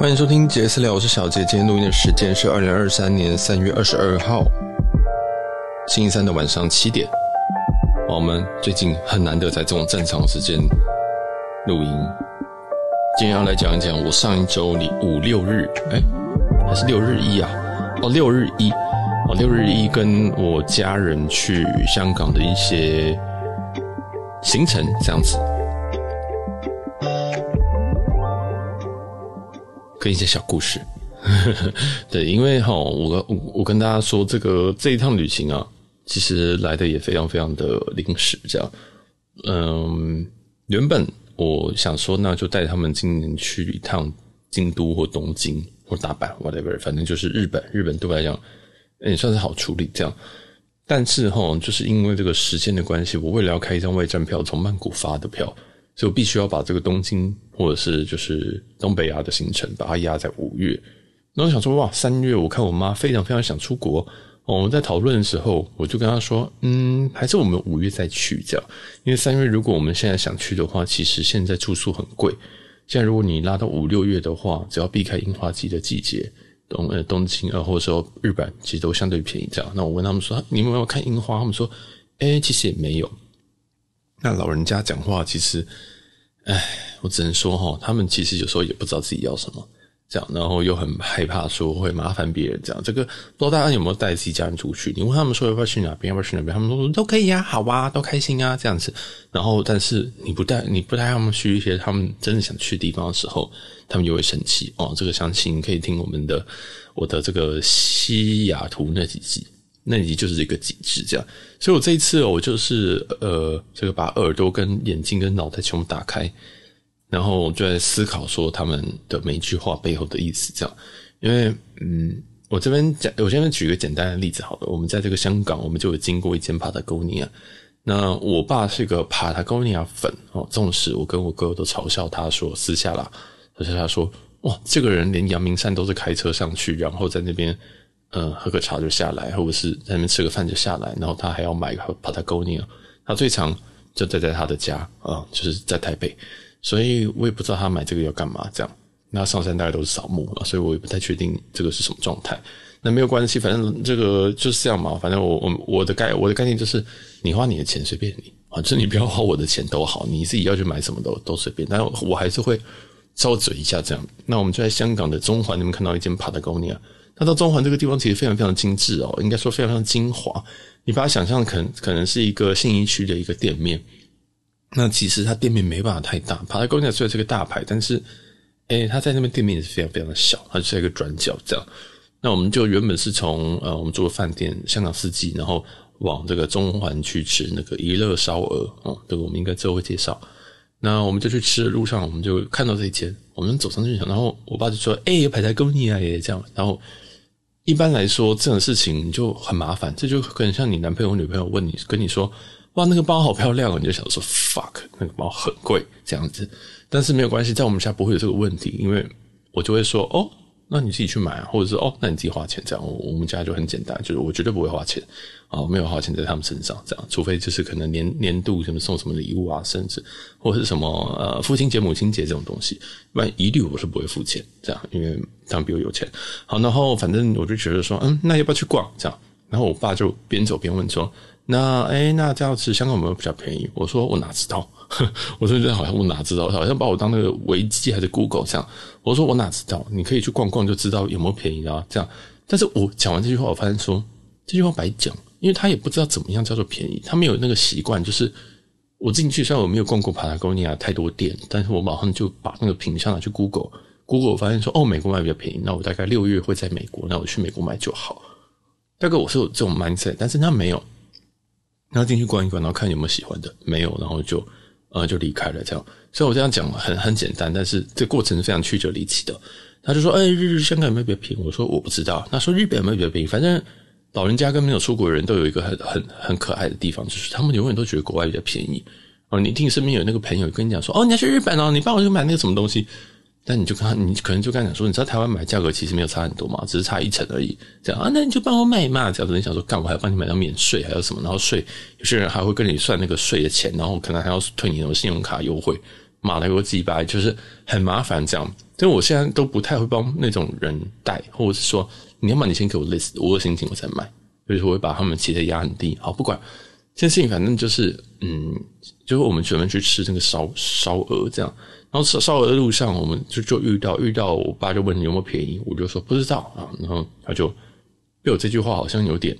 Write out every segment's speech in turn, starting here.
欢迎收听杰私聊，我是小杰。今天录音的时间是二零二三年三月二十二号星期三的晚上七点。我们最近很难得在这种正常时间录音。今天要来讲一讲我上一周里五六日，哎，还是六日一啊？哦，六日一，哦，六日一跟我家人去香港的一些行程，这样子。跟一些小故事，对，因为哈，我我我跟大家说，这个这一趟旅行啊，其实来的也非常非常的临时，这样，嗯，原本我想说，那就带他们今年去一趟京都或东京或大阪，whatever，反正就是日本，日本对我来讲，也算是好处理这样，但是哈，就是因为这个时间的关系，我为了要开一张外站票，从曼谷发的票。所以我必须要把这个东京或者是就是东北亚的行程把它压在五月。那我想说，哇，三月我看我妈非常非常想出国。我们在讨论的时候，我就跟她说，嗯，还是我们五月再去这样。因为三月如果我们现在想去的话，其实现在住宿很贵。现在如果你拉到五六月的话，只要避开樱花季的季节，东呃东京呃或者说日本，其实都相对便宜这样。那我问他们说，你们有没有看樱花？他们说，哎，其实也没有。那老人家讲话其实，唉，我只能说哈，他们其实有时候也不知道自己要什么，这样，然后又很害怕说会麻烦别人，这样，这个不知道大家有没有带自己家人出去？你问他们说要不要去哪边，要不要去哪边，他们都说都可以呀，好啊，都开心啊，这样子。然后，但是你不带你不带他们去一些他们真的想去的地方的时候，他们就会生气哦。这个详情可以听我们的我的这个西雅图那几集。那你就是一个极致，这样，所以我这一次我就是呃，这个把耳朵跟眼睛跟脑袋全部打开，然后就在思考说他们的每一句话背后的意思，这样，因为嗯，我这边讲，我这边举一个简单的例子，好了，我们在这个香港，我们就有经过一间 Patagonia，那我爸是个 Patagonia 粉哦，纵使我跟我哥都嘲笑他说私下啦，私下他说哇，这个人连阳明山都是开车上去，然后在那边。嗯，喝个茶就下来，或者是在那边吃个饭就下来，然后他还要买个 Patagonia，他最常就待在他的家啊，就是在台北，所以我也不知道他买这个要干嘛。这样，那上山大概都是扫墓了，所以我也不太确定这个是什么状态。那没有关系，反正这个就是这样嘛。反正我我我的概我的概念就是，你花你的钱随便你啊，就是你不要花我的钱都好，你自己要去买什么都都随便，但我还是会稍微嘴一下这样。那我们就在香港的中环那边看到一间 Patagonia。那到中环这个地方其实非常非常精致哦，应该说非常非常精华。你把它想象可能可能是一个信义区的一个店面，那其实它店面没办法太大。Patagonia 虽然是个大牌，但是，诶，它在那边店面也是非常非常的小，它就是一个转角这样。那我们就原本是从呃我们住的饭店香港四季，然后往这个中环去吃那个一乐烧鹅哦，这个我们应该之后会介绍。那我们就去吃的路上，我们就看到这一间，我们走上去想，然后我爸就说：“诶，有 Patagonia 耶，这样。”然后。一般来说，这种事情就很麻烦，这就很像你男朋友、女朋友问你，跟你说：“哇，那个包好漂亮！”你就想说：“fuck，那个包很贵。”这样子，但是没有关系，在我们家不会有这个问题，因为我就会说：“哦。”那你自己去买，或者是哦，那你自己花钱这样。我我们家就很简单，就是我绝对不会花钱啊，没有花钱在他们身上这样，除非就是可能年年度什么送什么礼物啊，甚至或者是什么呃父亲节、母亲节这种东西，不然一律我是不会付钱这样，因为他们比我有钱。好，然后反正我就觉得说，嗯，那要不要去逛这样？然后我爸就边走边问说，那哎，那这样子香港有没有比较便宜？我说我哪知道。我说：“这好像我哪知道，好像把我当那个维基还是 Google 这样。”我说：“我哪知道？你可以去逛逛就知道有没有便宜啊。”这样，但是我讲完这句话，我发现说这句话白讲，因为他也不知道怎么样叫做便宜，他没有那个习惯。就是我进去，虽然我没有逛过 Patagonia 太多店，但是我马上就把那个品相拿去 Google，Google 我发现说：“哦，美国买比较便宜。”那我大概六月会在美国，那我去美国买就好。大概我是有这种 mindset，但是他没有，然后进去逛一逛，然后看有没有喜欢的，没有，然后就。呃，就离开了，这样。所以我这样讲很很简单，但是这过程是非常曲折离奇的。他就说：“哎，日日香港有没有比较便宜？”我说：“我不知道。”他说：“日本有没有比较便宜？”反正老人家跟没有出国的人都有一个很很很可爱的地方，就是他们永远都觉得国外比较便宜。哦，你一定身边有那个朋友跟你讲说：“哦，你要去日本哦，你帮我去买那个什么东西。”但你就跟他，你可能就跟他讲说，你知道台湾买价格其实没有差很多嘛，只是差一成而已。这样啊，那你就帮我买嘛。这样子你想说，干我还要帮你买到免税，还有什么？然后税，有些人还会跟你算那个税的钱，然后可能还要退你什么信用卡优惠。马来国几百，就是很麻烦这样。所以我现在都不太会帮那种人带，或者是说，你要么你先给我 list，我有心情我再买。所以说我会把他们骑的压很低。好，不管这件事情，反正就是，嗯，就是我们准备去吃那个烧烧鹅这样。然后烧烧鹅的路上，我们就就遇到遇到我爸就问你有没有便宜，我就说不知道啊。然后他就被我这句话好像有点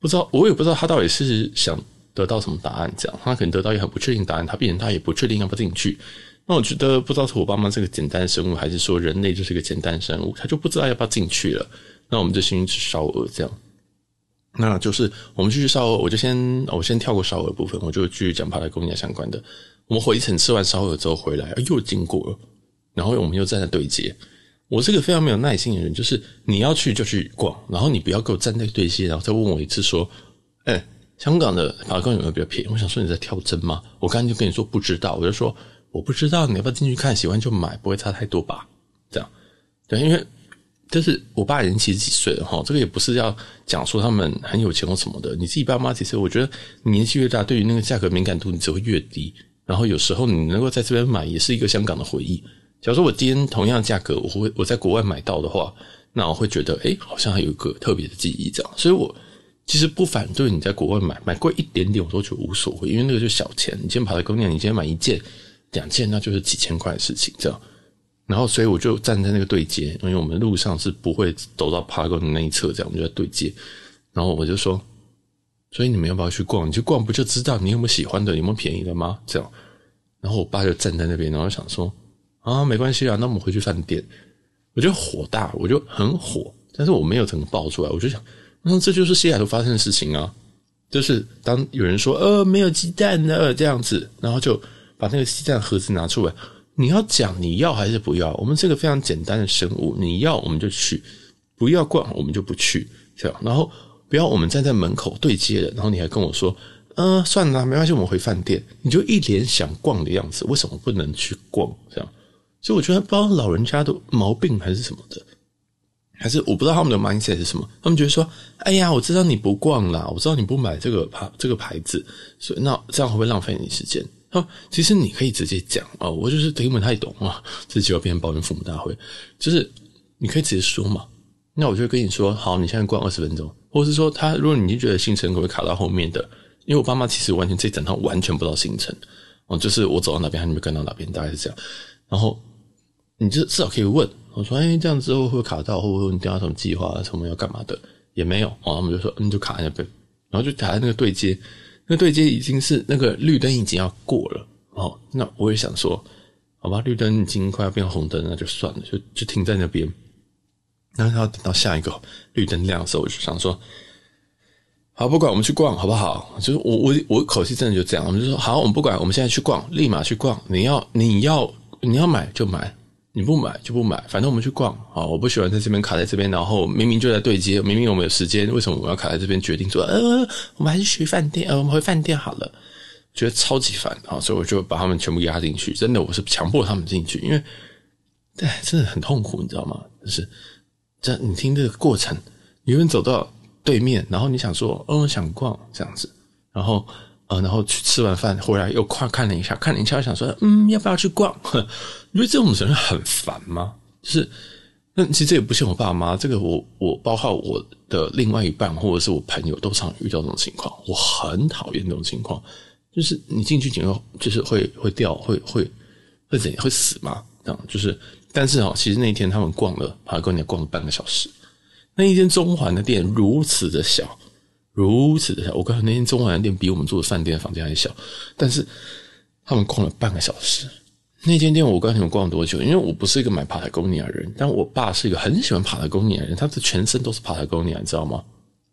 不知道，我也不知道他到底是想得到什么答案这样。他可能得到一个很不确定答案，他变成他也不确定要不要进去。那我觉得不知道是我爸妈是个简单生物，还是说人类就是个简单生物，他就不知道要不要进去了。那我们就先去烧鹅，这样。那就是我们继续烧鹅，我就先我先跳过烧鹅部分，我就继续讲帕拉哥尼亚相关的。我们回程吃完烧鹅之后回来，又经过，然后我们又站在对接。我是个非常没有耐心的人，就是你要去就去逛，然后你不要给我站在对接，然后再问我一次说：“哎、香港的帕塔哥有没有比较便宜？”我想说你在跳针吗？我刚才就跟你说不知道，我就说。我不知道你要不要进去看，喜欢就买，不会差太多吧？这样，对，因为就是我爸已经七十几岁了哈，这个也不是要讲说他们很有钱或什么的。你自己爸妈其实，我觉得你年纪越大，对于那个价格敏感度你只会越低。然后有时候你能够在这边买，也是一个香港的回忆。假如说我今天同样价格，我会我在国外买到的话，那我会觉得，诶，好像还有一个特别的记忆这样。所以我其实不反对你在国外买，买贵一点点我都觉得无所谓，因为那个就小钱。你今天跑到公店，你今天买一件。两件那就是几千块的事情，这样，然后所以我就站在那个对接，因为我们路上是不会走到帕哥的那一侧，这样我们就在对接，然后我就说，所以你们要不要去逛？你去逛不就知道你有没有喜欢的，有没有便宜的吗？这样，然后我爸就站在那边，然后想说啊，没关系啊，那我们回去饭店。我就火大，我就很火，但是我没有整个爆出来，我就想，那这就是西雅图发生的事情啊，就是当有人说呃没有鸡蛋了这样子，然后就。把那个鸡蛋盒子拿出来，你要讲你要还是不要？我们是个非常简单的生物，你要我们就去，不要逛我们就不去，这样。然后不要我们站在门口对接了，然后你还跟我说，嗯、呃，算了，没关系，我们回饭店。你就一脸想逛的样子，为什么不能去逛？这样，所以我觉得不知道老人家的毛病还是什么的，还是我不知道他们的 mindset 是什么。他们觉得说，哎呀，我知道你不逛啦，我知道你不买这个牌这个牌子，所以那这样会不会浪费你时间？哦，其实你可以直接讲哦，我就是听不太懂啊，这就要变成抱怨父母大会，就是你可以直接说嘛。那我就跟你说，好，你现在逛二十分钟，或者是说他，如果你觉得行程可会卡到后面的，因为我爸妈其实完全这整趟完全不知道行程哦，就是我走到哪边，他们跟到哪边，大概是这样。然后你就至少可以问我说，哎，这样之后会卡到，会不会你定下什么计划，什么要干嘛的？也没有哦，他们就说你就卡在那边，然后就卡在那个对接。那对接已经是那个绿灯已经要过了哦，那我也想说，好吧，绿灯已经快要变红灯，那就算了，就就停在那边。然后要等到下一个绿灯亮的时候，我就想说，好，不管我们去逛好不好？就是我我我口气真的就这样，我们就说好，我们不管，我们现在去逛，立马去逛。你要你要你要买就买。你不买就不买，反正我们去逛啊！我不喜欢在这边卡在这边，然后明明就在对接，明明我们有时间，为什么我要卡在这边？决定说，呃，我们还是去饭店，呃，我们回饭店好了。觉得超级烦啊！所以我就把他们全部压进去，真的，我是强迫他们进去，因为对，真的很痛苦，你知道吗？就是这，你听这个过程，你有人走到对面，然后你想说，嗯，想逛这样子，然后。呃，然后去吃完饭回来又快看了一下，看了一下，想说，嗯，要不要去逛？因为这种人很烦吗？就是，那其实这也不像我爸妈，这个我我包括我的另外一半或者是我朋友都常遇到这种情况，我很讨厌这种情况，就是你进去以后就是会会掉，会会会怎样？会死吗？这样就是，但是哦，其实那一天他们逛了，帕哥尼逛了半个小时，那一间中环的店如此的小。如此的小，我告诉你，那天中环的店比我们住的饭店的房间还小，但是他们逛了半个小时。那间店我告诉你们逛了多久？因为我不是一个买帕塔哥尼亚人，但我爸是一个很喜欢帕塔哥尼亚人，他的全身都是帕塔哥尼亚，你知道吗？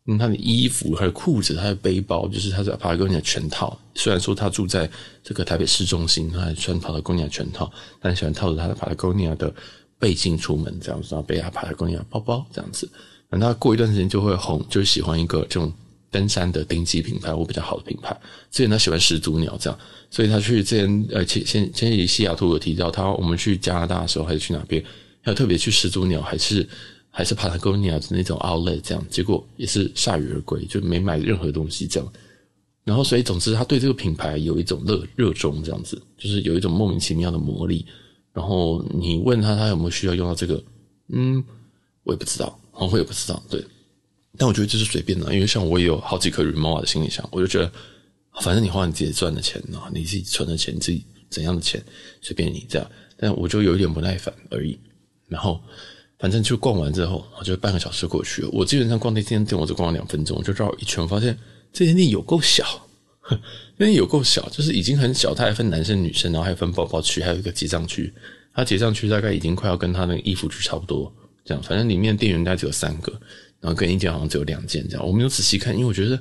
嗯，他的衣服、还有裤子、他的背包，就是他的帕塔哥尼亚全套。虽然说他住在这个台北市中心，他还穿帕塔哥尼亚全套，但喜欢套着他的帕塔哥尼亚的背心出门，这样子，然后背他帕塔哥尼亚包包这样子。等他过一段时间就会红，就是喜欢一个这种。登山的顶级品牌或比较好的品牌，之前他喜欢始祖鸟这样，所以他去之前呃，前前前几西雅图有提到他，我们去加拿大的时候还是去哪边，还有特别去始祖鸟还是还是帕塔哥尼亚的那种 outlet 这样，结果也是铩羽而归，就没买任何东西这样。然后所以总之他对这个品牌有一种热热衷，这样子就是有一种莫名其妙的魔力。然后你问他他有没有需要用到这个，嗯，我也不知道，我也不知道，对。但我觉得这是随便的，因为像我也有好几颗 Rimowa 的行李箱，我就觉得反正你花你自己赚的钱啊，你自己存的钱，你自己怎样的钱随便你这样。但我就有一点不耐烦而已。然后反正就逛完之后，我就半个小时过去了。我基本上逛那间店，我只逛了两分钟，我就绕一圈，发现这间店有够小，因为有够小，就是已经很小。它还分男生女生，然后还分包包区，还有一个结账区。它结账区大概已经快要跟它那个衣服区差不多，这样。反正里面店员大概只有三个。然后跟一间好像只有两间这样，我没有仔细看，因为我觉得，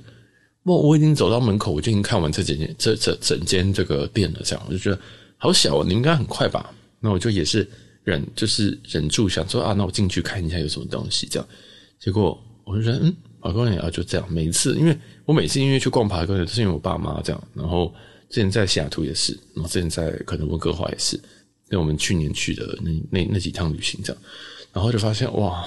我我已经走到门口，我就已经看完这几间这这整间这个店了，这样我就觉得好小哦，你应该很快吧？那我就也是忍，就是忍住想说啊，那我进去看一下有什么东西这样。结果我就觉得，嗯，爬高也就这样。每一次，因为我每次因为去逛爬高也都是因为我爸妈这样。然后之前在西雅图也是，然后之前在可能温哥华也是，那我们去年去的那那那几趟旅行这样，然后就发现哇。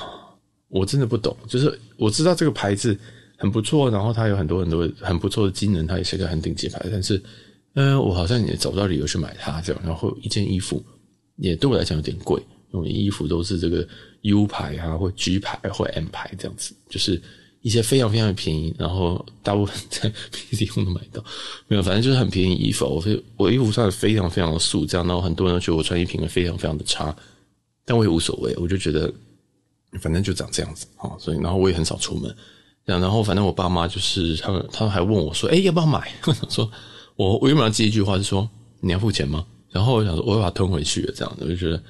我真的不懂，就是我知道这个牌子很不错，然后它有很多很多很不错的机能，它也是个很顶级牌，但是，嗯，我好像也找不到理由去买它这样。然后一件衣服也对我来讲有点贵，因为衣服都是这个 U 牌啊，或 G 牌或 M 牌这样子，就是一些非常非常的便宜，然后大部分在便利店都买到，没有，反正就是很便宜衣服。我我衣服穿的非常非常的素，这样，然后很多人觉得我穿衣品味非常非常的差，但我也无所谓，我就觉得。反正就长这样子啊，所以然后我也很少出门，然后反正我爸妈就是他们，他们还问我说：“哎，要不要买？” 我想说，我我原本要接一句话是说：“你要付钱吗？”然后我想说，我会把它吞回去了，这样子我就觉得，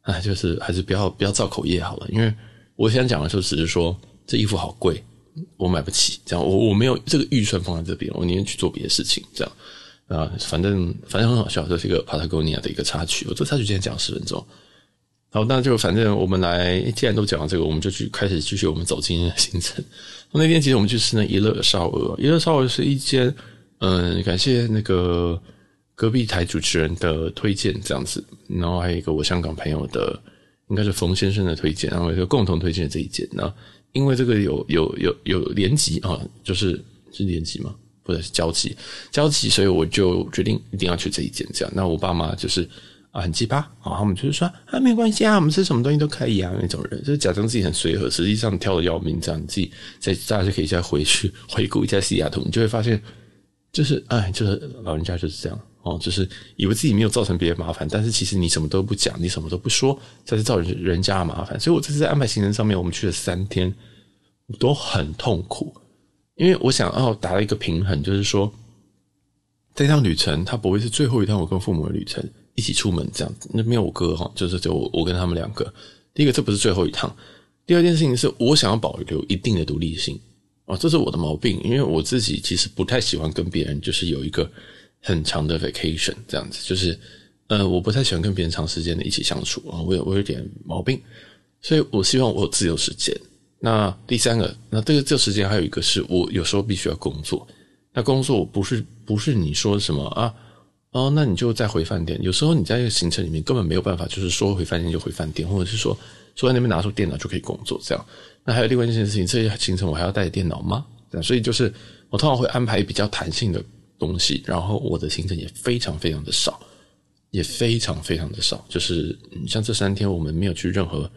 哎，就是还是不要不要造口业好了，因为我想讲的时候只是说这衣服好贵，我买不起，这样我我没有这个预算放在这边，我宁愿去做别的事情，这样啊，反正反正很好笑，这是一个 Patagonia 的一个插曲，我这插曲今天讲十分钟。好，那就反正我们来，既然都讲到这个，我们就去开始继续我们走今天的行程。那天其实我们去吃那一乐烧鹅，一乐烧鹅是一间，嗯，感谢那个隔壁台主持人的推荐这样子，然后还有一个我香港朋友的，应该是冯先生的推荐，然后就共同推荐这一间。那因为这个有有有有连级啊，就是是连级吗？或者是交集交集，所以我就决定一定要去这一间。这样，那我爸妈就是。啊，很奇葩啊！他们就是说啊，没关系啊，我们吃什么东西都可以啊，那种人就是假装自己很随和，实际上跳的要命。这样你自己再大家就可以再回去回顾一下西雅图，你就会发现，就是哎，就是老人家就是这样哦，就是以为自己没有造成别人麻烦，但是其实你什么都不讲，你什么都不说，才是造成人家的麻烦。所以我这次在安排行程上面，我们去了三天，都很痛苦，因为我想要达到一个平衡，就是说，这趟旅程它不会是最后一趟我跟父母的旅程。一起出门这样子，那没有我哥哈，就是就我跟他们两个。第一个，这不是最后一趟；第二件事情是我想要保留一定的独立性啊，这是我的毛病，因为我自己其实不太喜欢跟别人就是有一个很长的 vacation 这样子，就是呃，我不太喜欢跟别人长时间的一起相处啊，我有我有点毛病，所以我希望我有自由时间。那第三个，那这个这个时间还有一个是我有时候必须要工作，那工作不是不是你说什么啊？哦，那你就再回饭店。有时候你在一个行程里面根本没有办法，就是说回饭店就回饭店，或者是说说在那边拿出电脑就可以工作这样。那还有另外一件事情，这些行程我还要带电脑吗？这样，所以就是我通常会安排比较弹性的东西，然后我的行程也非常非常的少，也非常非常的少。就是像这三天我们没有去任何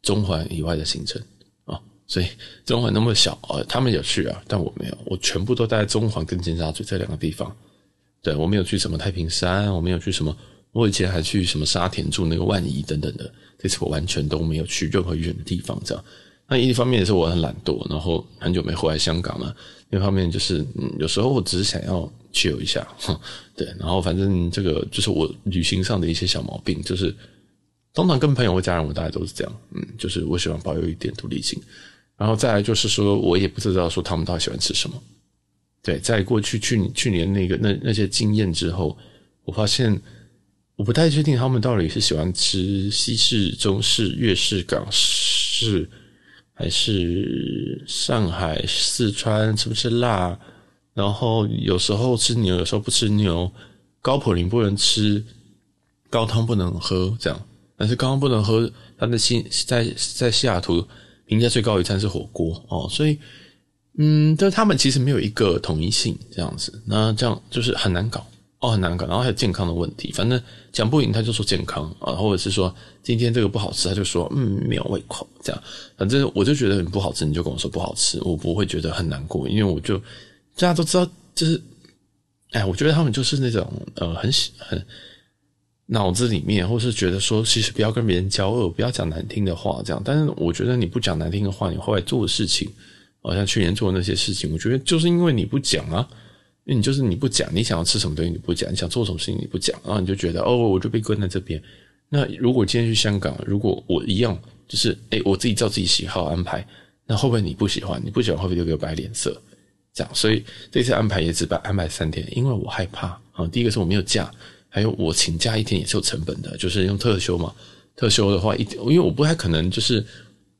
中环以外的行程啊，所以中环那么小啊，他们有去啊，但我没有，我全部都待在中环跟尖沙咀这两个地方。对，我没有去什么太平山，我没有去什么，我以前还去什么沙田住那个万怡等等的，这次我完全都没有去任何远的地方，这样。那一方面也是我很懒惰，然后很久没回来香港了；另一方面就是，嗯，有时候我只是想要 chill 一下，对。然后反正这个就是我旅行上的一些小毛病，就是通常跟朋友或家人，我大概都是这样，嗯，就是我喜欢保有一点独立性。然后再来就是说，我也不知道说他们到底喜欢吃什么。对，在过去去去年那个那那些经验之后，我发现我不太确定他们到底是喜欢吃西式、中式、粤式、港式，还是上海、四川吃不吃辣？然后有时候吃牛，有时候不吃牛。高普林不能吃，高汤不能喝，这样。但是高汤不能喝，他的西在在西雅图评价最高一餐是火锅哦，所以。嗯，但是他们其实没有一个统一性这样子，那这样就是很难搞哦，很难搞。然后还有健康的问题，反正讲不赢他就说健康啊，或者是说今天这个不好吃，他就说嗯没有胃口这样。反正我就觉得很不好吃，你就跟我说不好吃，我不会觉得很难过，因为我就大家都知道，就是哎，我觉得他们就是那种呃很很。脑子里面，或是觉得说，其实不要跟别人交恶，不要讲难听的话，这样。但是我觉得你不讲难听的话，你后来做的事情，好像去年做的那些事情，我觉得就是因为你不讲啊，因为你就是你不讲，你想要吃什么东西你不讲，你想做什么事情你不讲，然后你就觉得哦，我就被关在这边。那如果今天去香港，如果我一样，就是诶，我自己照自己喜好安排，那会不会你不喜欢？你不喜欢会不会就给我摆脸色？这样，所以这次安排也只摆安排三天，因为我害怕啊。第一个是我没有假。还有我请假一天也是有成本的，就是用特休嘛。特休的话，一因为我不太可能就是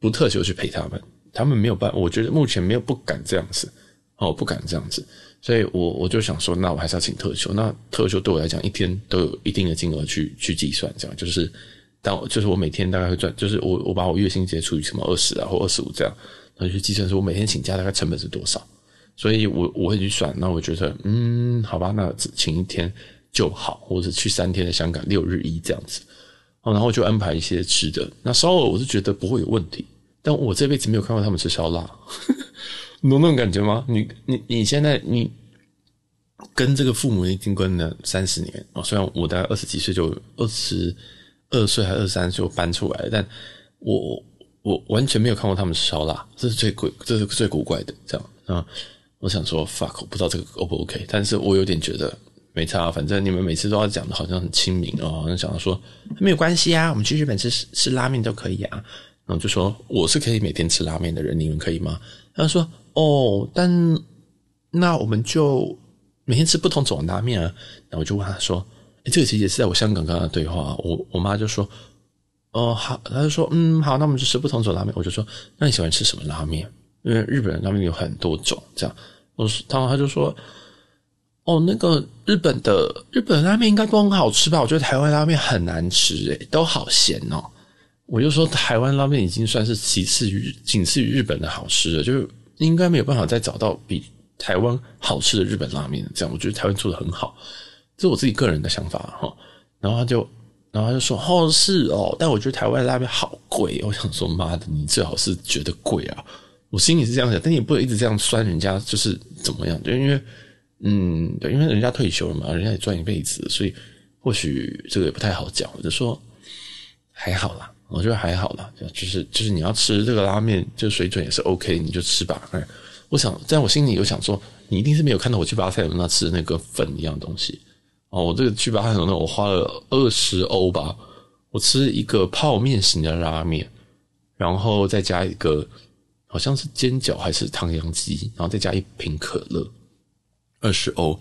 不特休去陪他们，他们没有办法，我觉得目前没有不敢这样子哦，不敢这样子，所以我我就想说，那我还是要请特休。那特休对我来讲，一天都有一定的金额去去计算，这样就是当就是我每天大概会赚，就是我我把我月薪直接除以什么二十啊或二十五这样，然后去计算说我每天请假大概成本是多少。所以我我会去算，那我觉得嗯，好吧，那只请一天。就好，或者去三天的香港六日一这样子，哦然后就安排一些吃的。那稍微我是觉得不会有问题，但我这辈子没有看过他们吃烧腊，你懂那种感觉吗？你你你现在你跟这个父母已经跟了三十年哦，虽然我大概二十几岁就二十二岁还二十三岁就搬出来了，但我我完全没有看过他们吃烧腊，这是最鬼，这是最古怪的这样啊。我想说 fuck，我不知道这个 O 不 OK，但是我有点觉得。没差，反正你们每次都要讲的好像很亲民哦，好像讲到说没有关系啊，我们去日本吃吃拉面都可以啊。然后就说我是可以每天吃拉面的人，你们可以吗？他说哦，但那我们就每天吃不同种的拉面啊。然后我就问他说，诶，这个其实也是在我香港跟他的对话，我我妈就说哦好，他就说嗯好，那我们就吃不同种拉面。我就说那你喜欢吃什么拉面？因为日本人拉面有很多种，这样我说，然后他就说。哦，那个日本的日本拉面应该都很好吃吧？我觉得台湾拉面很难吃，诶，都好咸哦。我就说台湾拉面已经算是其次于仅次于日本的好吃了，就是应该没有办法再找到比台湾好吃的日本拉面。这样，我觉得台湾做的很好，这是我自己个人的想法哈。然后他就，然后他就说：“哦，是哦，但我觉得台湾拉面好贵。”我想说：“妈的，你最好是觉得贵啊！”我心里是这样想，但你不能一直这样酸人家，就是怎么样？就因为。嗯，对，因为人家退休了嘛，人家也赚一辈子，所以或许这个也不太好讲。我就说还好啦，我觉得还好啦，就是就是你要吃这个拉面，就水准也是 OK，你就吃吧。哎，我想在我心里有想说，你一定是没有看到我去巴塞罗那吃的那个粉一样东西哦。我这个去巴塞罗那，我花了二十欧吧，我吃一个泡面型的拉面，然后再加一个好像是煎饺还是唐扬鸡，然后再加一瓶可乐。二十欧，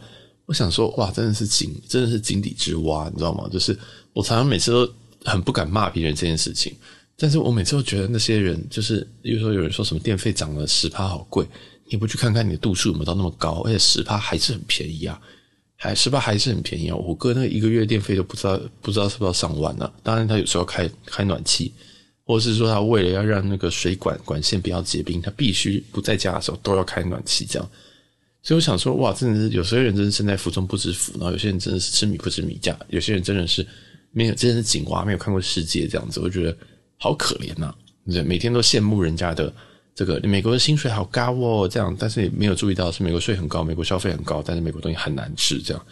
我想说，哇，真的是井，真的是井底之蛙，你知道吗？就是我常常每次都很不敢骂别人这件事情，但是我每次都觉得那些人，就是比如说有人说什么电费涨了十趴，好贵，你不去看看你的度数有没有到那么高，而且十趴还是很便宜啊，还十趴还是很便宜啊。我哥那一个月电费都不知道不知道是不是要上万呢、啊。当然他有时候开开暖气，或者是说他为了要让那个水管管线不要结冰，他必须不在家的时候都要开暖气这样。所以我想说，哇，真的是有些人真的身在福中不知福，然后有些人真的是吃米不知米价，有些人真的是没有，真的是井蛙，没有看过世界这样子，我觉得好可怜呐、对，每天都羡慕人家的这个美国的薪水好高哦，这样，但是也没有注意到是美国税很高，美国消费很高，但是美国东西很难吃这样。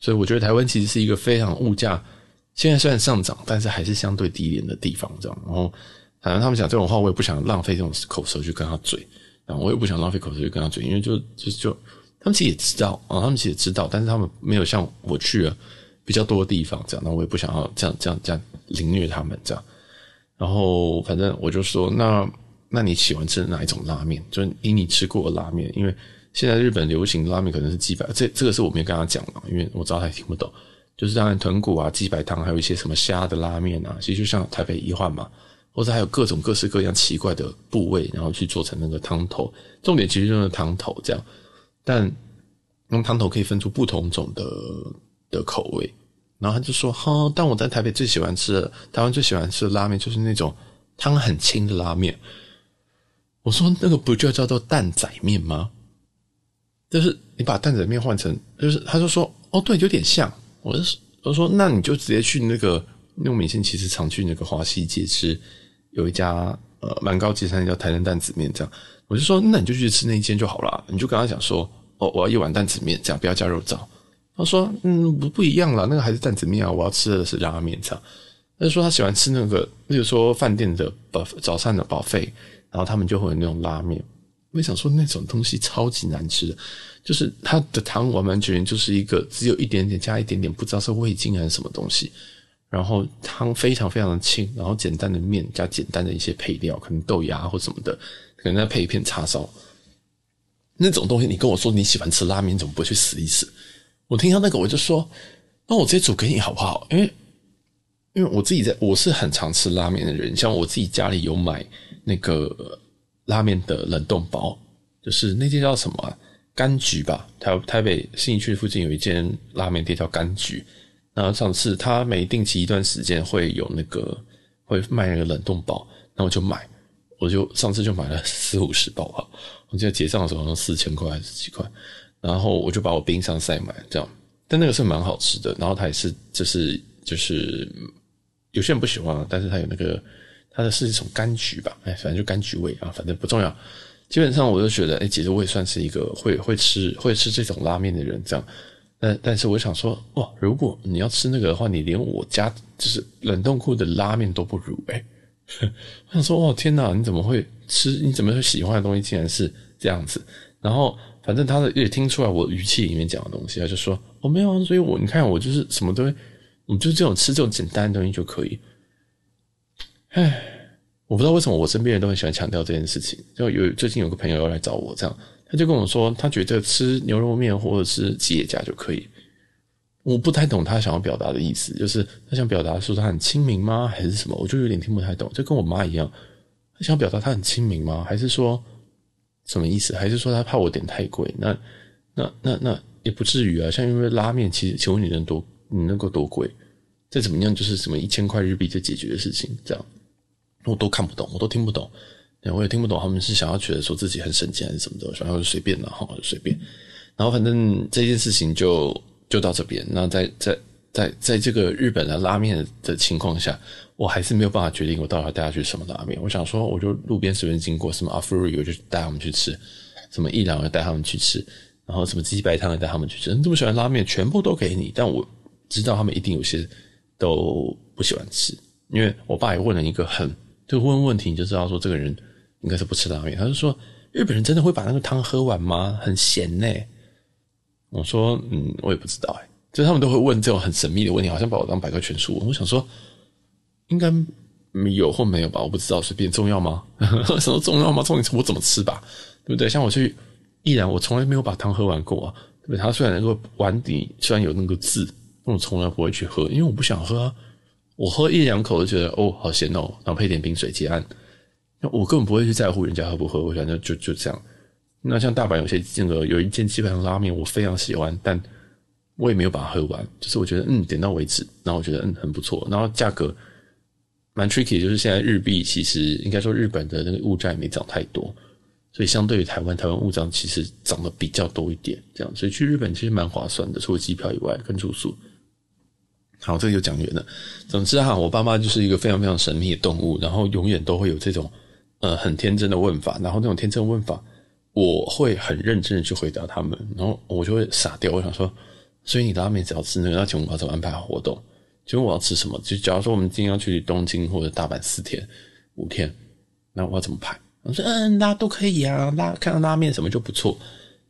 所以我觉得台湾其实是一个非常物价现在虽然上涨，但是还是相对低廉的地方这样。然后反正他们讲这种话，我也不想浪费这种口舌去跟他嘴。然后我也不想浪费口舌去跟他嘴，因为就就就他们其实也知道啊，他们其实也知道，但是他们没有像我去了比较多的地方这样，那我也不想要这样这样这样凌虐他们这样。然后反正我就说，那那你喜欢吃哪一种拉面？就是以你吃过的拉面，因为现在日本流行的拉面可能是鸡白，这这个是我没有跟他讲嘛，因为我知道他也听不懂。就是当然豚骨啊、鸡白汤，还有一些什么虾的拉面啊，其实就像台北一换嘛。或者还有各种各式各样奇怪的部位，然后去做成那个汤头。重点其实就是汤头这样，但用汤头可以分出不同种的的口味。然后他就说：“哈，但我在台北最喜欢吃的，台湾最喜欢吃的拉面就是那种汤很清的拉面。”我说那个不就叫做担仔面吗？就是你把担仔面换成，就是他就说哦，对，有点像。我就我说那你就直接去那个，因为我们以前其实常去那个华西街吃，有一家呃蛮高级餐厅叫台南担仔面，这样。我就说那你就去吃那一间就好了，你就跟他讲说哦，我要一碗担仔面，这样不要加肉燥。他说嗯不不一样了，那个还是担子面啊，我要吃的是拉面这样。他就说他喜欢吃那个，比如说饭店的早早餐的保费。然后他们就会有那种拉面，我想说那种东西超级难吃的，就是它的汤完完全全就是一个只有一点点加一点点，不知道是味精还是什么东西。然后汤非常非常的清，然后简单的面加简单的一些配料，可能豆芽或什么的，可能再配一片叉烧。那种东西，你跟我说你喜欢吃拉面，怎么不去试一试？我听到那个我就说，那我直接煮给你好不好？因为因为我自己在我是很常吃拉面的人，像我自己家里有买。那个拉面的冷冻包，就是那间叫什么柑橘吧？台台北信义区附近有一间拉面店叫柑橘。然后上次他每定期一段时间会有那个会卖那个冷冻包，那我就买，我就上次就买了四五十包吧。我记得结账的时候好像四千块还是几块，然后我就把我冰箱塞满这样。但那个是蛮好吃的，然后它也是就是就是有些人不喜欢，但是它有那个。它的是一种柑橘吧，哎，反正就柑橘味啊，反正不重要。基本上我就觉得，哎，其实我也算是一个 会会吃会吃这种拉面的人，这样。但但是我想说，哇，如果你要吃那个的话，你连我家就是冷冻库的拉面都不如，哎。我想说，哇，天哪，你怎么会吃？你怎么会喜欢的东西竟然是这样子？然后反正他的也听出来我语气里面讲的东西，他就说，我没有啊，所以我你看我就是什么都会，我就这种吃这种简单的东西就可以。唉，我不知道为什么我身边人都很喜欢强调这件事情。就有最近有个朋友要来找我，这样他就跟我说，他觉得吃牛肉面或者是吉野家就可以。我不太懂他想要表达的意思，就是他想表达说他很亲民吗，还是什么？我就有点听不太懂。就跟我妈一样，他想表达他很亲民吗？还是说什么意思？还是说他怕我点太贵？那那那那也不至于啊。像因为拉面，其实请问你能多你能够多贵？再怎么样就是什么一千块日币就解决的事情，这样。我都看不懂，我都听不懂，我也听不懂他们是想要觉得说自己很省钱还是什么的，想要就随便了哈，随便。然后反正这件事情就就到这边。那在在在在这个日本的拉面的情况下，我还是没有办法决定我到底要带他去什么拉面。我想说，我就路边随便经过什么阿芙瑞，我就带他们去吃；什么一兰，我就带他们去吃；然后什么鸡白汤，带他们去吃。你这么喜欢拉面，全部都给你。但我知道他们一定有些都不喜欢吃，因为我爸也问了一个很。就问问题，你就知道说这个人应该是不吃拉面。他就说，日本人真的会把那个汤喝完吗？很咸呢。我说，嗯，我也不知道哎。就是他们都会问这种很神秘的问题，好像把我当百科全书。我想说，应该有或没有吧？我不知道，随便重要吗？什么重要吗？重点是我怎么吃吧，对不对？像我去依然，我从来没有把汤喝完过啊。对不对？他虽然那个碗底虽然有那个字，但我从来不会去喝，因为我不想喝啊。我喝一两口就觉得哦，好咸哦，然后配点冰水结案。那我根本不会去在乎人家喝不喝，我想就就就这样。那像大阪有些那个有一间基本上拉面我非常喜欢，但我也没有把它喝完，就是我觉得嗯点到为止，然后我觉得嗯很不错，然后价格蛮 tricky，就是现在日币其实应该说日本的那个物价也没涨太多，所以相对于台湾，台湾物价其实涨得比较多一点，这样，所以去日本其实蛮划算的，除了机票以外跟住宿。好，这个就讲远了。总之哈，我爸妈就是一个非常非常神秘的动物，然后永远都会有这种呃很天真的问法，然后那种天真问法，我会很认真的去回答他们，然后我就会傻掉。我想说，所以你拉面只要吃那个，那请问我要怎么安排活动？请问我要吃什么？就假如说我们今天要去东京或者大阪四天五天，那我要怎么排？我说嗯，那都可以啊，拉看到拉面什么就不错，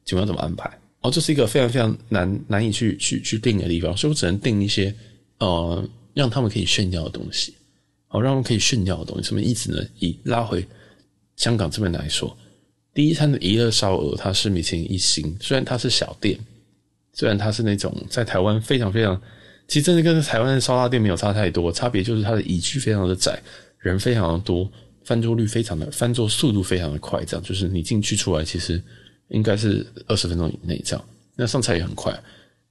请问要怎么安排？哦，这是一个非常非常难难以去去去定的地方，所以我只能定一些。呃，让他们可以炫耀的东西，好，让他们可以炫耀的东西，什么意思呢？以拉回香港这边来说，第一餐的一乐烧鹅，它是米其林一星，虽然它是小店，虽然它是那种在台湾非常非常，其实真的跟台湾的烧腊店没有差太多，差别就是它的椅区非常的窄，人非常的多，翻桌率非常的，翻桌速度非常的快，这样就是你进去出来其实应该是二十分钟以内这样，那上菜也很快。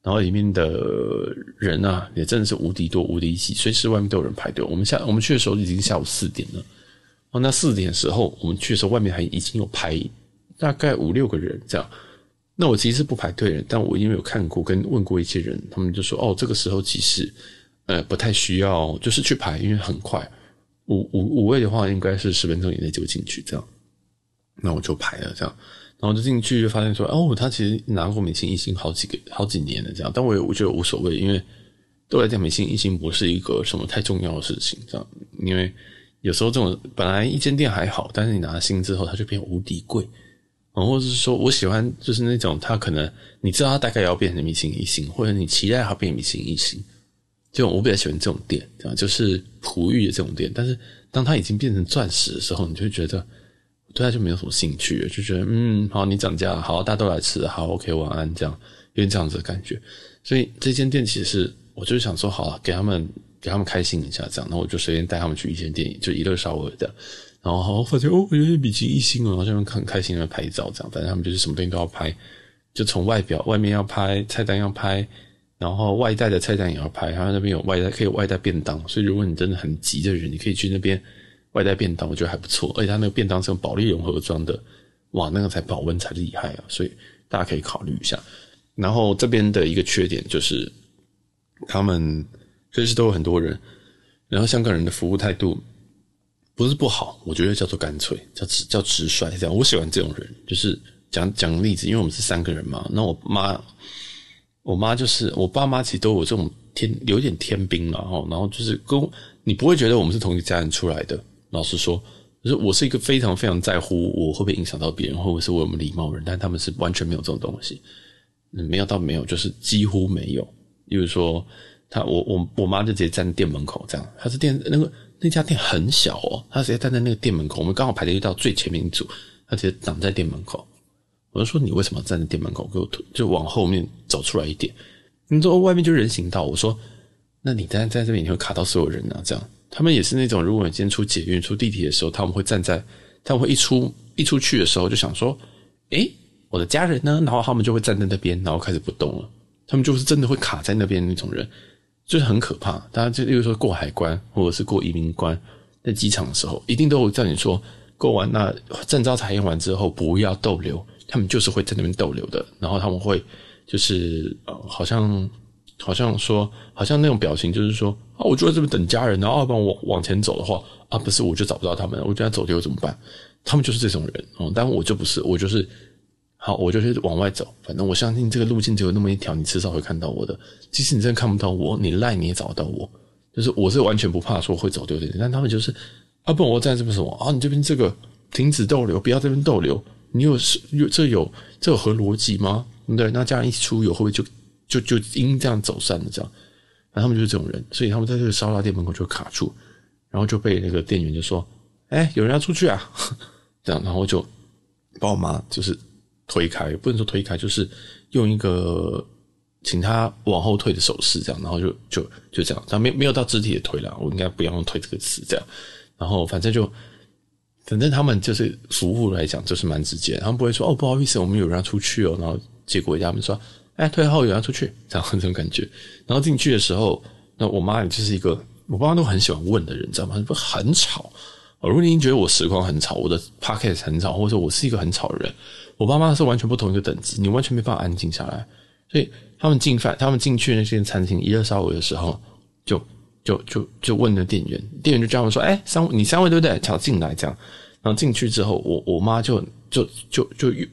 然后里面的人啊，也真的是无敌多、无敌挤，随时外面都有人排队。我们下我们去的时候已经下午四点了，哦，那四点的时候我们去的时候，外面还已经有排大概五六个人这样。那我其实是不排队人，但我因为有看过跟问过一些人，他们就说哦，这个时候其实呃不太需要，就是去排，因为很快五五五位的话，应该是十分钟以内就进去这样。那我就排了这样，然后就进去就发现说哦，他其实拿过明星一星好几个好几年了这样，但我也我觉得无所谓，因为对我来讲明星一星不是一个什么太重要的事情这样，因为。有时候这种本来一间店还好，但是你拿了星之后，它就变无敌贵，或者是说我喜欢就是那种他可能你知道他大概要变成明星一星，或者你期待他变明星一星，就我比较喜欢这种店，这样就是璞玉的这种店。但是当它已经变成钻石的时候，你就觉得对它就没有什么兴趣，就觉得嗯，好，你涨价，好，大家都来吃，好，OK，晚安，这样有点这样子的感觉。所以这间店其实我就是想说，好了，给他们。给他们开心一下，这样，那我就随便带他们去一间店，就一乐烧鹅的，然后发现哦，有点米其林一星哦，然后他们很开心的拍照，这样，反正他们就是什么东西都要拍，就从外表外面要拍，菜单要拍，然后外带的菜单也要拍，他们那边有外带，可以有外带便当，所以如果你真的很急的人，你可以去那边外带便当，我觉得还不错，而且他那个便当是用保利融合装的，哇，那个才保温才厉害啊，所以大家可以考虑一下。然后这边的一个缺点就是他们。确实都有很多人，然后香港人的服务态度不是不好，我觉得叫做干脆，叫直叫直率这样。我喜欢这种人，就是讲讲例子，因为我们是三个人嘛。那我妈，我妈就是我爸妈，其实都有这种天有点天兵了哈。然后就是跟你不会觉得我们是同一家人出来的。老实说，就是我是一个非常非常在乎我会不会影响到别人，或者是我有没有礼貌的人，但他们是完全没有这种东西，没有到没有，就是几乎没有。例如说。他我我我妈就直接站店门口，这样。他是店那个那家店很小哦，他直接站在那个店门口。我们刚好排队到最前面一组，他直接挡在店门口。我就说，你为什么站在店门口？给我就往后面走出来一点。你说外面就人行道。我说，那你站在这边，你会卡到所有人啊。这样，他们也是那种，如果你今天出捷运、出地铁的时候，他们会站在，他们会一出一出去的时候就想说，诶，我的家人呢？然后他们就会站在那边，然后开始不动了。他们就是真的会卡在那边那种人。就是很可怕，大家就例如说过海关或者是过移民关，在机场的时候，一定都会叫你说过完那证照查验完之后不要逗留，他们就是会在那边逗留的。然后他们会就是呃，好像好像说，好像那种表情就是说啊，我就在这边等家人，然后要不然我往前走的话啊，不是我就找不到他们，我觉得走丢怎么办？他们就是这种人哦，但我就不是，我就是。好，我就是往外走。反正我相信这个路径只有那么一条，你迟早会看到我的。即使你真的看不到我，你赖你也找到我。就是我是完全不怕说会走丢的人，但他们就是啊，不，我在这边什么啊？你这边这个停止逗留，不要这边逗留。你有有这有这有何逻辑吗？对，那家人一出游会不会就就就因这样走散了？这样，那他们就是这种人，所以他们在这个烧腊店门口就卡住，然后就被那个店员就说：“哎，有人要出去啊！” 这样，然后就把我妈就是。推开，不能说推开，就是用一个请他往后退的手势，这样，然后就就就这样，但没没有到肢体的推了，我应该不要用推这个词，这样，然后反正就，反正他们就是服务来讲就是蛮直接，他们不会说哦不好意思，我们有人要出去哦，然后结果他们说哎退后有人要出去，这样这种感觉，然后进去的时候，那我妈就是一个我爸妈都很喜欢问的人，知道吗？不很吵。如果你觉得我实况很吵，我的 podcast 很吵，或者我是一个很吵的人，我爸妈是完全不同一个等级，你完全没办法安静下来。所以他们进饭，他们进去那间餐厅一乐烧鹅的时候，就就就就问那店员，店员就叫他们说：“哎、欸，三你三位对不对？请进来。”这样，然后进去之后，我我妈就就就就越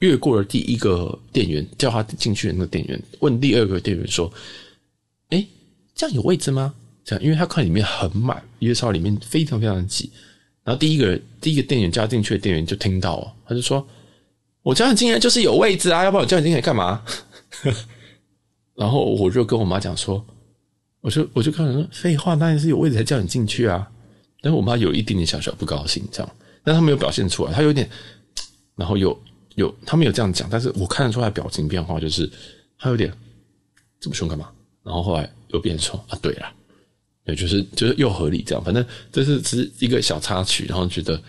越过了第一个店员，叫他进去的那个店员，问第二个店员说：“哎、这样有位置吗？”这样，因为他看里面很满，一乐烧里面非常非常挤。然后第一个，第一个店员加进去的店员就听到哦，他就说：“我叫你进来就是有位置啊，要不然我叫你进来干嘛？” 然后我就跟我妈讲说：“我就我就跟他说废话，当然是有位置才叫你进去啊。”但是我妈有一点点小小不高兴，这样，但她没有表现出来，她有点，然后有有她没有这样讲，但是我看得出来表情变化，就是她有点这么凶干嘛？然后后来又变成说：“啊，对了。”就是就是又合理这样，反正这是只是一个小插曲，然后觉得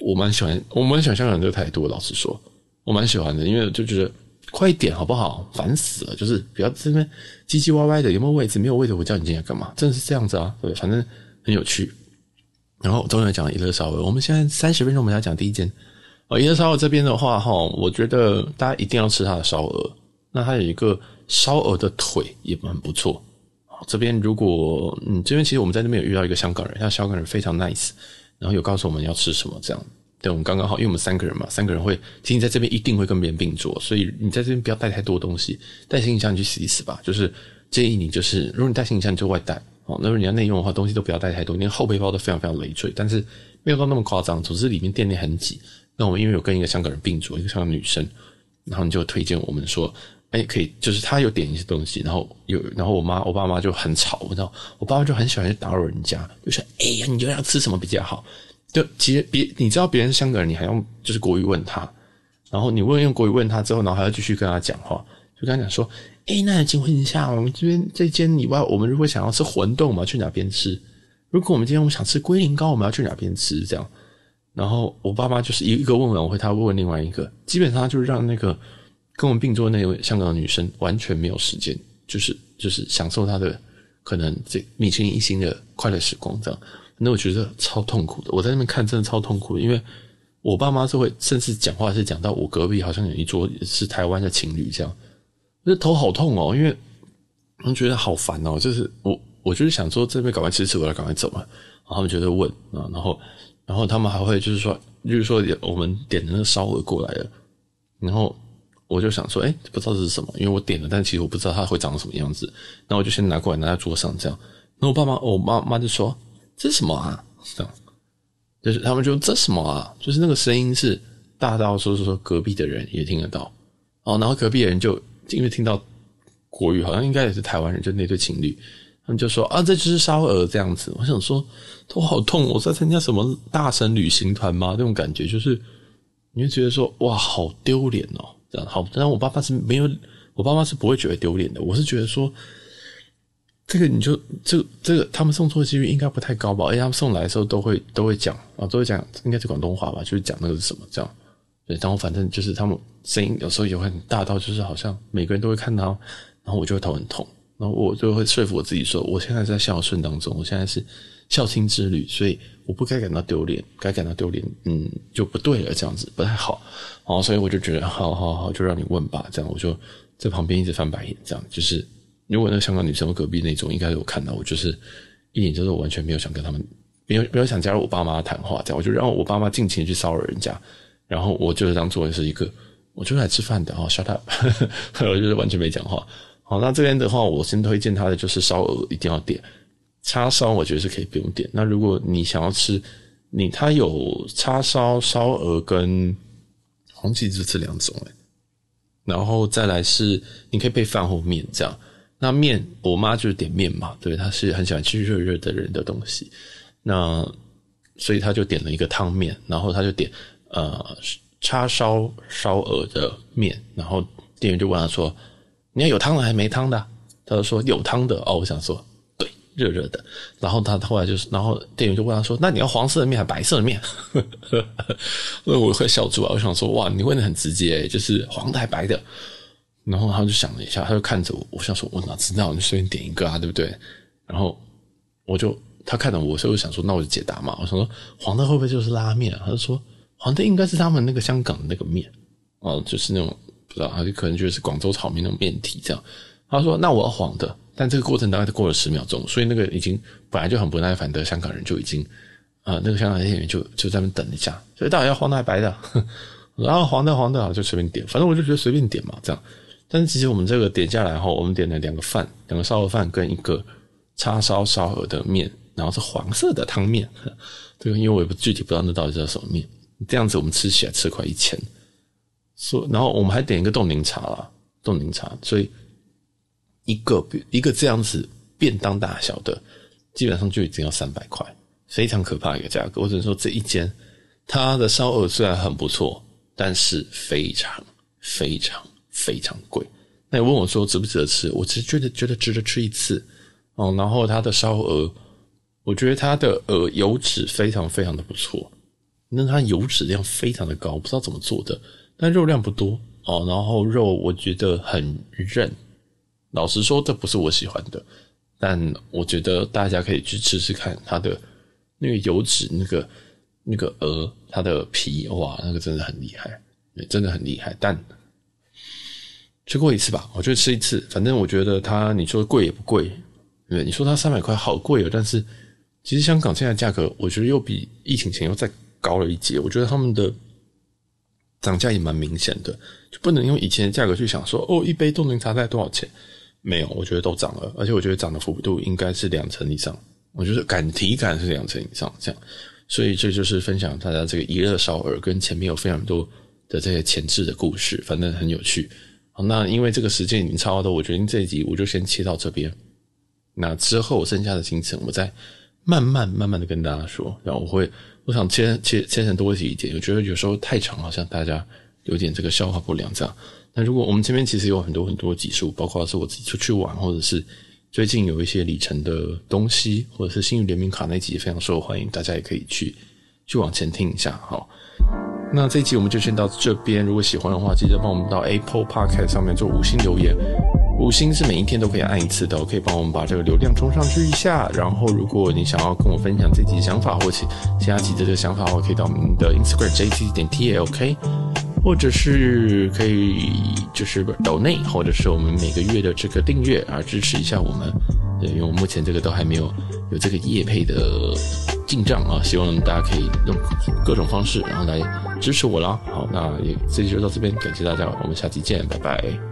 我蛮喜欢，我蛮喜欢香港人这个态度。老实说，我蛮喜欢的，因为就觉得快一点好不好？烦死了，就是不要这边唧唧歪歪的，有没有位置？没有位置，我叫你进来干嘛？真的是这样子啊？对，反正很有趣。然后终于讲了一乐烧鹅，我们现在三十分钟，我们要讲第一间。哦，一乐烧鹅这边的话，哈，我觉得大家一定要吃它的烧鹅。那它有一个烧鹅的腿也蛮不错。这边如果嗯，这边其实我们在那边有遇到一个香港人，他香港人非常 nice，然后有告诉我们要吃什么这样。对，我们刚刚好，因为我们三个人嘛，三个人会，其实你在这边一定会跟别人并桌，所以你在这边不要带太多东西，带行李箱你去洗一洗吧。就是建议你，就是如果你带行李箱，你就外带哦。那如果你要内用的话，东西都不要带太多，连后背包都非常非常累赘，但是没有到那么夸张。总之里面店内很挤。那我们因为有跟一个香港人并桌，一个香港女生，然后你就推荐我们说，哎，可以，就是他有点一些东西，然后有，然后我妈我爸妈就很吵，你知道，我爸爸就很喜欢去打扰人家，就说，哎呀，你就要吃什么比较好。就其实别你知道别人是香港人，你还用就是国语问他，然后你问用国语问他之后，然后还要继续跟他讲话，就跟他讲说：“哎，那请问一下，我们这边这间以外，我们如果想要吃馄饨，我们要去哪边吃？如果我们今天我们想吃龟苓膏，我们要去哪边吃？这样。”然后我爸妈就是一个问完，我会他问另外一个，基本上就是让那个跟我们并桌的那位香港的女生完全没有时间，就是就是享受她的可能这米其林一星的快乐时光这样。那我觉得超痛苦的，我在那边看真的超痛苦，因为我爸妈是会甚至讲话是讲到我隔壁好像有一桌是台湾的情侣这样，那头好痛哦，因为我觉得好烦哦，就是我我就是想说这边赶快吃吃，我要赶快走嘛，然后他们就在问啊，然后然后他们还会就是说，就是说我们点的那个烧鹅过来了，然后我就想说，哎，不知道这是什么，因为我点了，但其实我不知道它会长什么样子，那我就先拿过来拿在桌上这样，然后我爸妈我妈妈就说。这是什么啊？这样，就是他们就这什么啊？就是那个声音是大到说说说隔壁的人也听得到哦，然后隔壁的人就因为听到国语，好像应该也是台湾人，就那对情侣，他们就说啊，这就是烧鹅这样子。我想说头好痛，我在参加什么大神旅行团吗？那种感觉就是你会觉得说哇，好丢脸哦，这样好。但我爸爸是没有，我爸妈是不会觉得丢脸的，我是觉得说。这个你就这个这个他们送错几率应该不太高吧？而且他们送来的时候都会都会讲啊，都会讲，应该是广东话吧？就是讲那个是什么这样。对，然后反正就是他们声音有时候也会很大到，就是好像每个人都会看到，然后我就会头很痛，然后我就会说服我自己说，我现在在孝顺当中，我现在是孝亲之旅，所以我不该感到丢脸，该感到丢脸，嗯，就不对了，这样子不太好。然后所以我就觉得，好好好，就让你问吧，这样我就在旁边一直翻白眼，这样就是。如果那个香港女生隔壁那种，应该有看到我，就是一点就是我完全没有想跟他们，没有没有想加入我爸妈谈话，这样我就让我爸妈尽情去骚扰人家，然后我就是当做是一个，我就是来吃饭的，哦，shut up，我就是完全没讲话。好，那这边的话，我先推荐他的就是烧鹅一定要点，叉烧我觉得是可以不用点。那如果你想要吃，你他有叉烧、烧鹅跟红旗子这两种，然后再来是你可以配饭或面这样。那面，我妈就是点面嘛，对，她是很喜欢吃热热的人的东西，那所以她就点了一个汤面，然后她就点呃叉烧烧鹅的面，然后店员就问她说：“你要有汤的还是没汤的？”她就说：“有汤的。”哦，我想说，热热的。然后他后来就是，然后店员就问他说：“那你要黄色的面还是白色的面？” 那我会笑住啊，我想说：“哇，你问的很直接，就是黄的还白的。”然后他就想了一下，他就看着我，我想说，我哪知道？你随便点一个啊，对不对？然后我就他看着我，所以我想说，那我就解答嘛。我想说，黄的会不会就是拉面啊？他就说，黄的应该是他们那个香港的那个面哦，就是那种不知道，他就可能就是广州炒面那种面体这样。他说，那我要黄的，但这个过程大概过了十秒钟，所以那个已经本来就很不耐烦的香港人就已经啊、那个香港店员就就在那等一下，所以到底要黄的还白的？然后黄的黄的啊，就随便点，反正我就觉得随便点嘛，这样。但是其实我们这个点下来后，我们点了两个饭，两个烧鹅饭跟一个叉烧烧鹅的面，然后是黄色的汤面。这个因为我也不具体不知道那到底叫什么面。这样子我们吃起来吃快一千。说，然后我们还点一个冻柠茶啦，冻柠茶。所以一个一个这样子便当大小的，基本上就已经要三百块，非常可怕一个价格。我只能说这一间它的烧鹅虽然很不错，但是非常非常。非常贵，那你问我说值不值得吃？我只是觉得觉得值得吃一次哦。然后它的烧鹅，我觉得它的鹅油脂非常非常的不错，那它油脂量非常的高，不知道怎么做的，但肉量不多哦。然后肉我觉得很韧，老实说这不是我喜欢的，但我觉得大家可以去吃吃看它的那个油脂，那个那个鹅它的皮，哇，那个真的很厉害，真的很厉害。但吃过一次吧，我就吃一次，反正我觉得它，你说贵也不贵，对，你说它三百块好贵哦，但是其实香港现在价格，我觉得又比疫情前又再高了一截。我觉得他们的涨价也蛮明显的，就不能用以前的价格去想说，哦，一杯冻柠茶在多少钱？没有，我觉得都涨了，而且我觉得涨的幅度应该是两成以上。我觉得感体感是两成以上这样，所以这就是分享大家这个一乐烧鹅跟前面有非常多的这些前置的故事，反正很有趣。好那因为这个时间已经差不多，我决定这一集我就先切到这边。那之后剩下的行程，我再慢慢慢慢的跟大家说。然后我会，我想切切切成多集一点。我觉得有时候太长，好像大家有点这个消化不良这样。那如果我们前面其实有很多很多集数，包括是我自己出去玩，或者是最近有一些里程的东西，或者是星宇联名卡那集非常受欢迎，大家也可以去去往前听一下哈。那这一集我们就先到这边。如果喜欢的话，记得帮我们到 Apple Podcast 上面做五星留言。五星是每一天都可以按一次的，可以帮我们把这个流量冲上去一下。然后，如果你想要跟我分享这集的想法，或其其他集的这个想法的话，可以到我们的 Instagram JT 点 TALK，或者是可以就是岛内或者是我们每个月的这个订阅啊，支持一下我们。对，因为我目前这个都还没有有这个业配的进账啊，希望大家可以用各种方式，然后来支持我啦。好，那也这期就到这边，感谢大家，我们下期见，拜拜。